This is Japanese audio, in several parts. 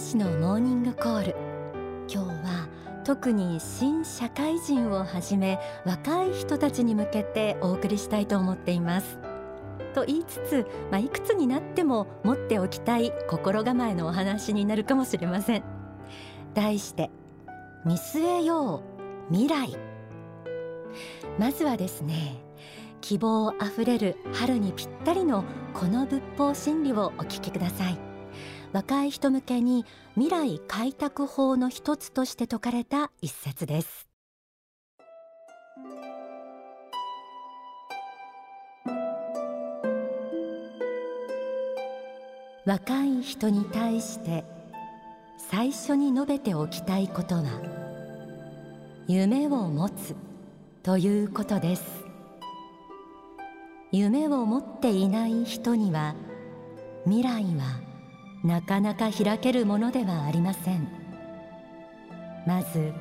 子のモーニングコール。今日は特に新社会人をはじめ若い人たちに向けてお送りしたいと思っています。と言いつつ、まあ、いくつになっても持っておきたい心構えのお話になるかもしれません。題して見据えよう未来。まずはですね希望あふれる春にぴったりのこの仏法真理をお聞きください。若い人向けに未来開拓法の一つとして説かれた一節です。若い人に対して最初に述べておきたいことは夢を持つということです。夢を持っていない人には未来はなかなか開けるものではありません。まず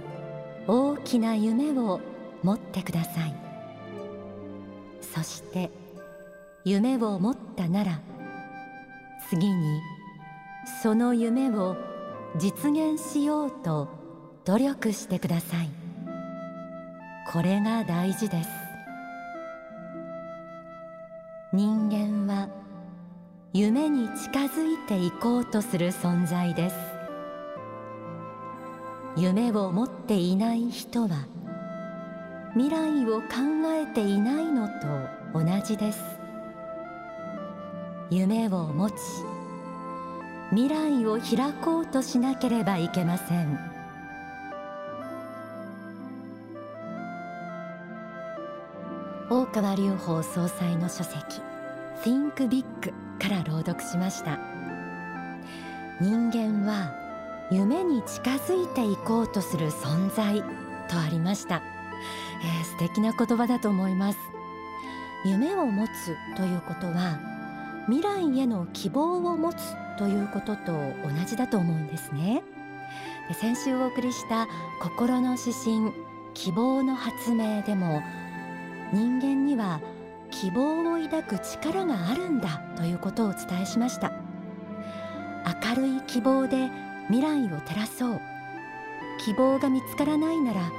大きな夢を持ってください。そして夢を持ったなら次にその夢を実現しようと努力してください。これが大事です。人間夢に近づいていこうとする存在です。夢を持っていない人は未来を考えていないのと同じです。夢を持ち未来を開こうとしなければいけません。大川隆法総裁の書籍 Think Big から朗読しました。人間は夢に近づいていこうとする存在とありました、えー、素敵な言葉だと思います。夢を持つということは未来への希望を持つということと同じだと思うんですね。先週お送りした心の指針希望の発明でも人間には希望を抱く力があるんだということをお伝えしました。明るい希望で未来を照らそう。希望が見つからないなら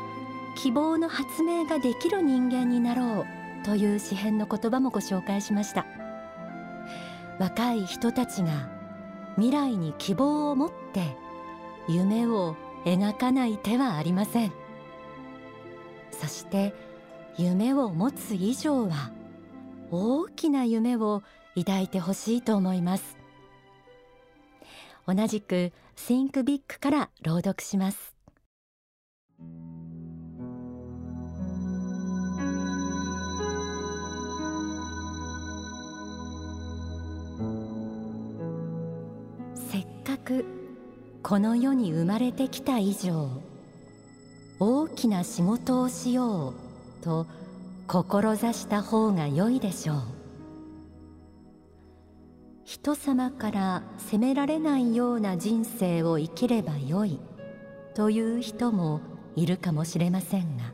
希望の発明ができる人間になろうという詩編の言葉もご紹介しました。若い人たちが未来に希望を持って夢を描かない手はありません。そして夢を持つ以上は大きな夢を抱いてほしいと思います。同じく Think Big から朗読します。せっかくこの世に生まれてきた以上大きな仕事をしようと志した方が良いでしょう。人様から責められないような人生を生きればよいという人もいるかもしれませんが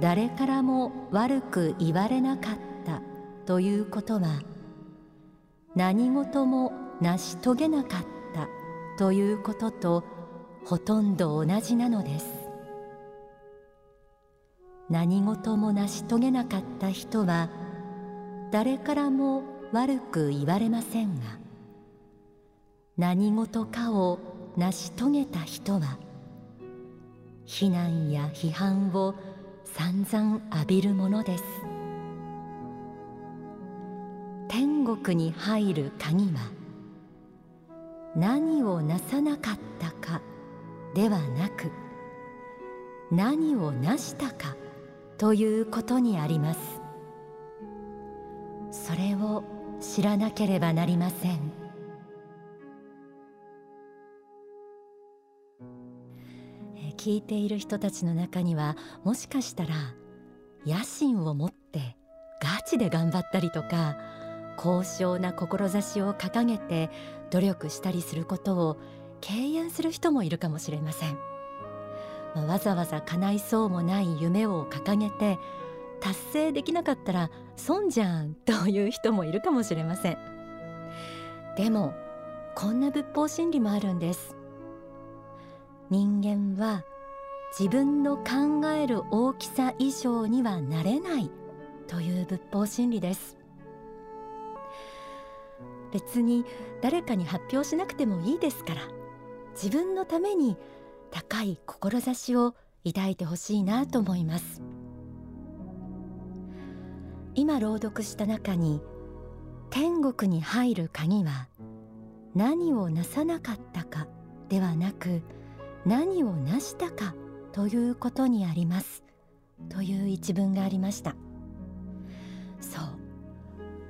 誰からも悪く言われなかったということは何事も成し遂げなかったということとほとんど同じなのです。何事も成し遂げなかった人は誰からも悪く言われませんが何事かを成し遂げた人は非難や批判を散々浴びるものです。天国に入る鍵は何をなさなかったかではなく何を成したかということにありますそれを知らなければなりません聞いている人たちの中にはもしかしたら野心を持ってガチで頑張ったりとか高尚な志を掲げて努力したりすることを敬遠する人もいるかもしれません。まあ、わざわざ叶いそうもない夢を掲げて達成できなかったら損じゃんという人もいるかもしれません。でもこんな仏法真理もあるんです。人間は自分の考える大きさ以上にはなれないという仏法真理です。別に誰かに発表しなくてもいいですから自分のために高い志を抱いてほしいなと思います。今朗読した中に天国に入る鍵は何をなさなかったかではなく何をなしたかということにあります。という一文がありました。そう。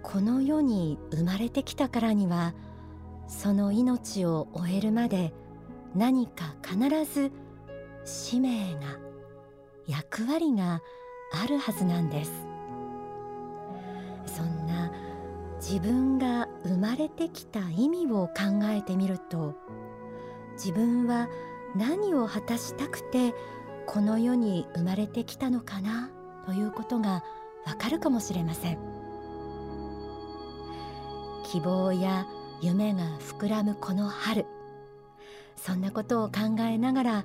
この世に生まれてきたからにはその命を終えるまで何か必ず使命が役割があるはずなんです。そんな自分が生まれてきた意味を考えてみると自分は何を果たしたくてこの世に生まれてきたのかなということがわかるかもしれません。希望や夢が膨らむこの春そんなことを考えながら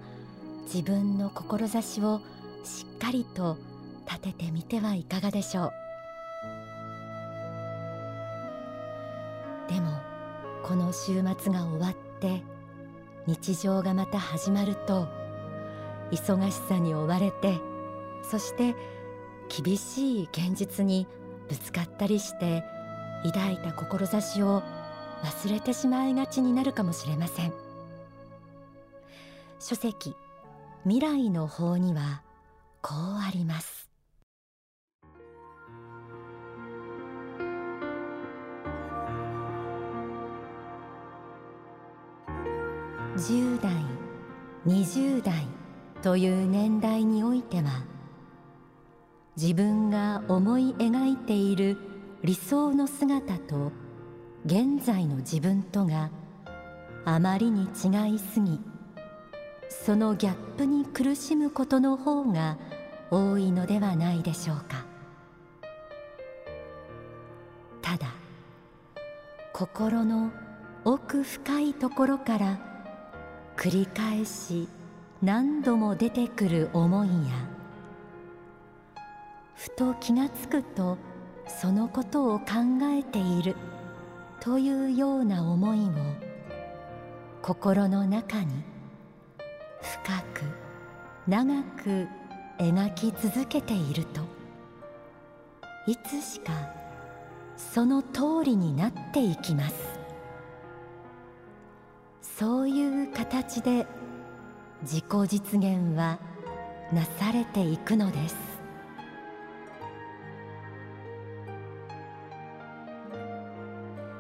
自分の志をしっかりと立ててみてはいかがでしょう。でもこの週末が終わって日常がまた始まると忙しさに追われてそして厳しい現実にぶつかったりして抱いた志を忘れてしまいがちになるかもしれません。書籍未来の法にはこうあります。10代20代という年代においては自分が思い描いている理想の姿と現在の自分とがあまりに違いすぎそのギャップに苦しむことの方が多いのではないでしょうか。ただ心の奥深いところから繰り返し何度も出てくる思いやふと気がつくとそのことを考えているというような思いを心の中に深く長く描き続けているといつしかその通りになっていきます。そういう形で自己実現はなされていくのです。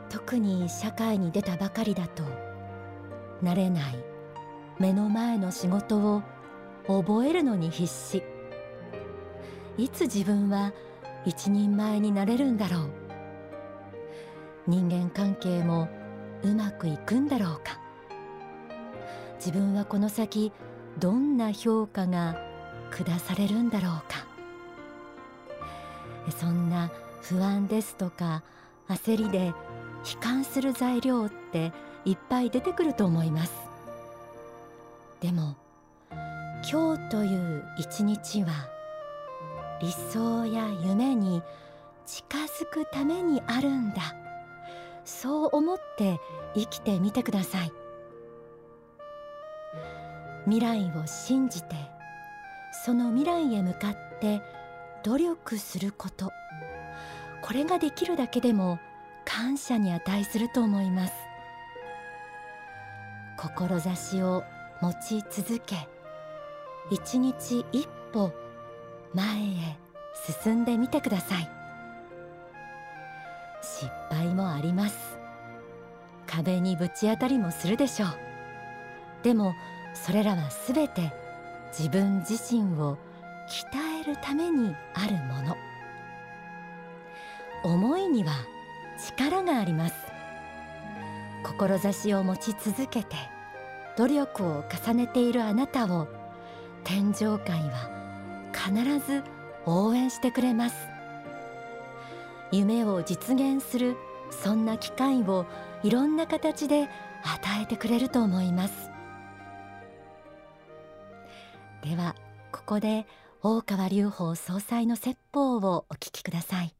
特に社会に出たばかりだと慣れない。目の前の仕事を覚えるのに必死。いつ自分は一人前になれるんだろう。人間関係もうまくいくんだろうか。自分はこの先どんな評価が下されるんだろうか。そんな不安ですとか焦りで悲観する材料っていっぱい出てくると思います。でも今日という一日は理想や夢に近づくためにあるんだ。そう思って生きてみてください。未来を信じてその未来へ向かって努力すること。これができるだけでも感謝に値すると思います。志を持ち続け一日一歩前へ進んでみてください。失敗もあります。壁にぶち当たりもするでしょう。でもそれらはすべて自分自身を鍛えるためにあるもの。思いには力があります。志を持ち続けて努力を重ねているあなたを天上界は必ず応援してくれます。夢を実現するそんな機会をいろんな形で与えてくれると思います。ではここで大川隆法総裁の説法をお聞きください。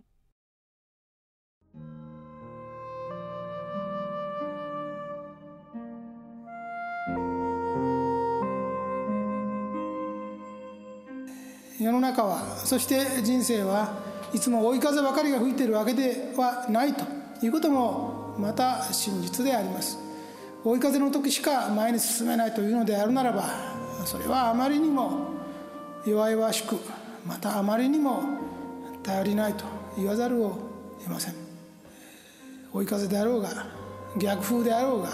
世の中はそして人生はいつも追い風ばかりが吹いているわけではないということもまた真実であります。追い風の時しか前に進めないというのであるならばそれはあまりにも弱々しくまたあまりにも頼りないと言わざるを得ません。追い風であろうが逆風であろうが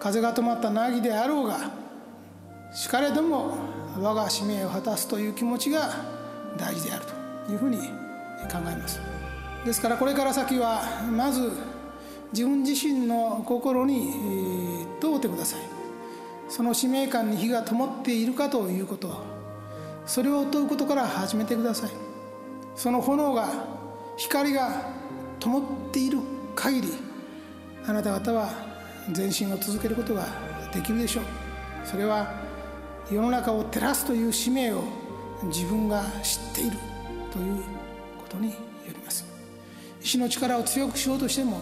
風が止まった凪であろうがしかれども我が使命を果たすという気持ちが大事であるというふうに考えます。ですからこれから先はまず自分自身の心に問うてください。その使命感に火が灯っているかということそれを問うことから始めてください。その炎が光が灯っている限りあなた方は前進を続けることができるでしょう。それは世の中を照らすという使命を自分が知っているということによります。意志の力を強くしようとしても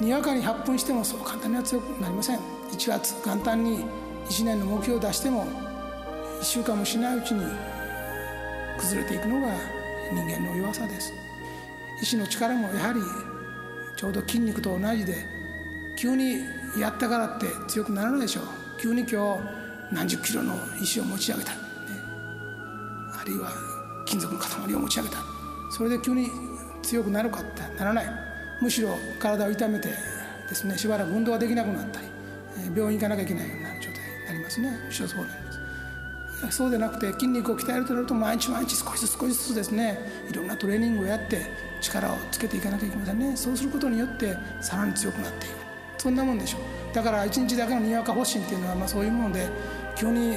にわかに発奮してもそう簡単には強くなりません。1月元旦に1年の目標を出しても1週間もしないうちに崩れていくのが人間の弱さです。意志の力もやはりちょうど筋肉と同じで急にやったからって強くならないでしょう。急に今日何十キロの石を持ち上げた、ね、あるいは金属の塊を持ち上げた。それで急に強くなるかってならない。むしろ体を痛めてですねしばらく運動ができなくなったり病院行かなきゃいけないような状態になりますね。むしろそうなります。そうでなくて筋肉を鍛えるとなると毎日毎日少しずつ少しずつですねいろんなトレーニングをやって力をつけていかなきゃいけませんね。そうすることによってさらに強くなっていく。そんなもんでしょう。だから一日だけのにわか発信っていうのはまあそういうもので急に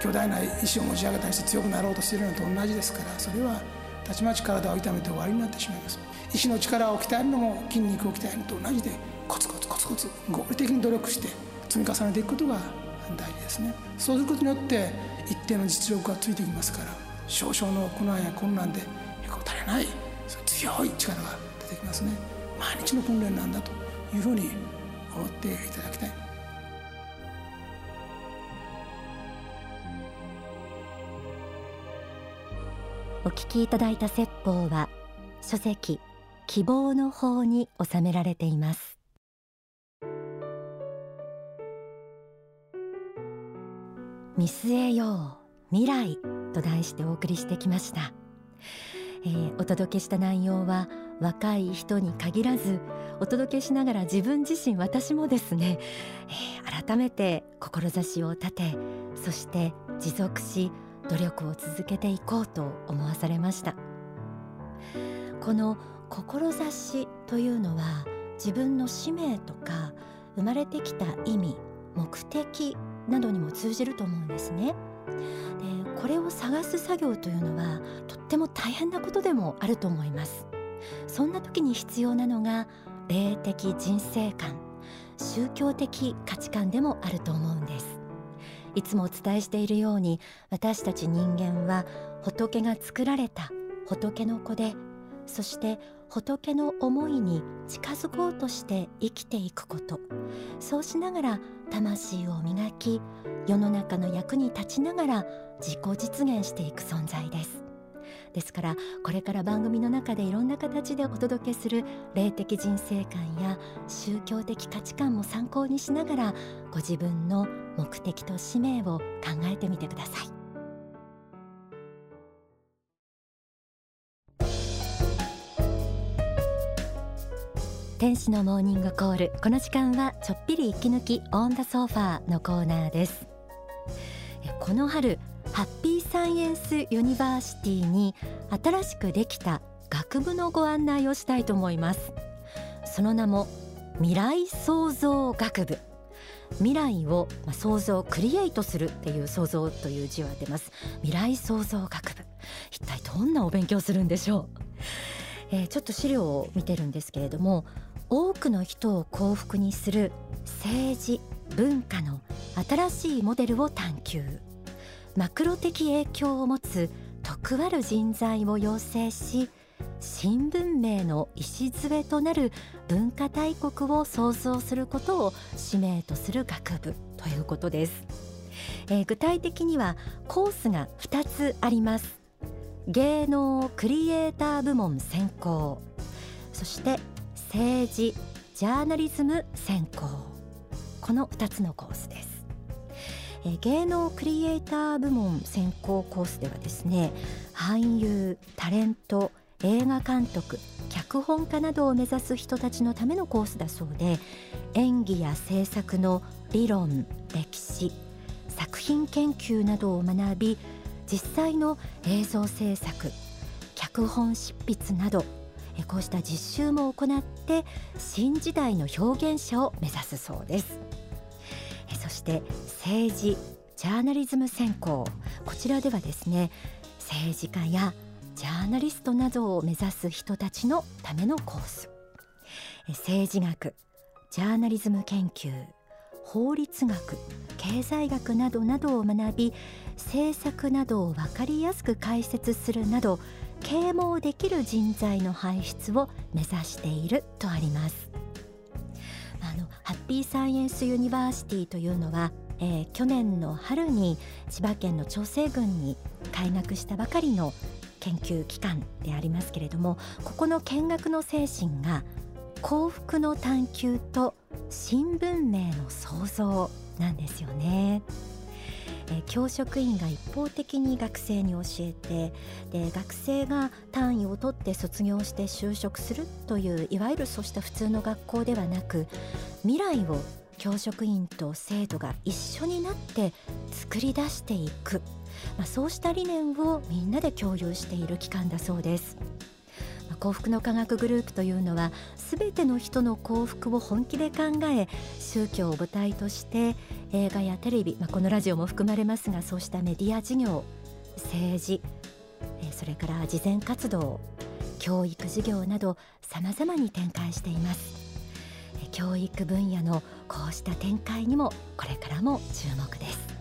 巨大な石を持ち上げたりして強くなろうとしているのと同じですからそれはたちまち体を痛めて終わりになってしまいます。石の力を鍛えるのも筋肉を鍛えるのと同じでコツコツコツコツ合理的に努力して積み重ねていくことが大事ですね。そうすることによって一定の実力がついてきますから少々の苦難や困難でへこたれない強い力が出てきますね。毎日の訓練なんだというふうに思っていただきたい。お聞きいただいた説法は書籍希望の方に収められています。見据えよう未来と題してお送りしてきました、えー、お届けした内容は若い人に限らずお届けしながら自分自身私もですね、えー、改めて志を立てそして持続し努力を続けていこうと思わされました。この志というのは自分の使命とか生まれてきた意味目的などにも通じると思うんですね。でこれを探す作業というのはとっても大変なことでもあると思います。そんな時に必要なのが霊的人生観宗教的価値観でもあると思うんです。いつもお伝えしているように私たち人間は仏が作られた仏の子でそして仏の思いに近づこうとして生きていくこと。そうしながら魂を磨き世の中の役に立ちながら自己実現していく存在です。ですからこれから番組の中でいろんな形でお届けする霊的人生観や宗教的価値観も参考にしながらご自分の目的と使命を考えてみてください。天使のモーニングコール。この時間はちょっぴり息抜きオンダソファーのコーナーです。この春ハッピーサイエンスユニバーシティに新しくできた学部のご案内をしたいと思います。その名も未来創造学部。未来を創造クリエイトするっていう創造という字は出ます。未来創造学部。一体どんなお勉強するんでしょう、えー、ちょっと資料を見てるんですけれども大くの人を幸福にする政治文化の新しいモデルを探求。マクロ的影響を持つ徳ある人材を養成し新文明の礎となる文化大国を創造することを使命とする学部ということです、えー、具体的にはコースが2つあります。芸能クリエイター部門専攻。そして政治ジャーナリズム専攻。この2つのコースです。え芸能クリエイター部門専攻コースではですね俳優タレント映画監督脚本家などを目指す人たちのためのコースだそうで演技や制作の理論歴史作品研究などを学び実際の映像制作脚本執筆などこうした実習も行って新時代の表現者を目指すそうです。そして政治ジャーナリズム専攻こちらではですね政治家やジャーナリストなどを目指す人たちのためのコース。政治学ジャーナリズム研究法律学経済学などなどを学び政策などを分かりやすく解説するなど啓蒙できる人材の輩出を目指しているとあります。ピーサイエンスユニバーシティというのは、えー、去年の春に千葉県の長生郡に開学したばかりの研究機関でありますけれどもここの見学の精神が幸福の探求と新文明の創造なんですよね。え教職員が一方的に学生に教えてで学生が単位を取って卒業して就職するといういわゆるそうした普通の学校ではなく未来を教職員と生徒が一緒になって作り出していく、まあ、そうした理念をみんなで共有している機関だそうです。幸福の科学グループというのは全ての人の幸福を本気で考え宗教を舞台として映画やテレビ、まあ、このラジオも含まれますがそうしたメディア事業政治それから慈善活動教育事業などさまざまに展開しています。教育分野のこうした展開にもこれからも注目です。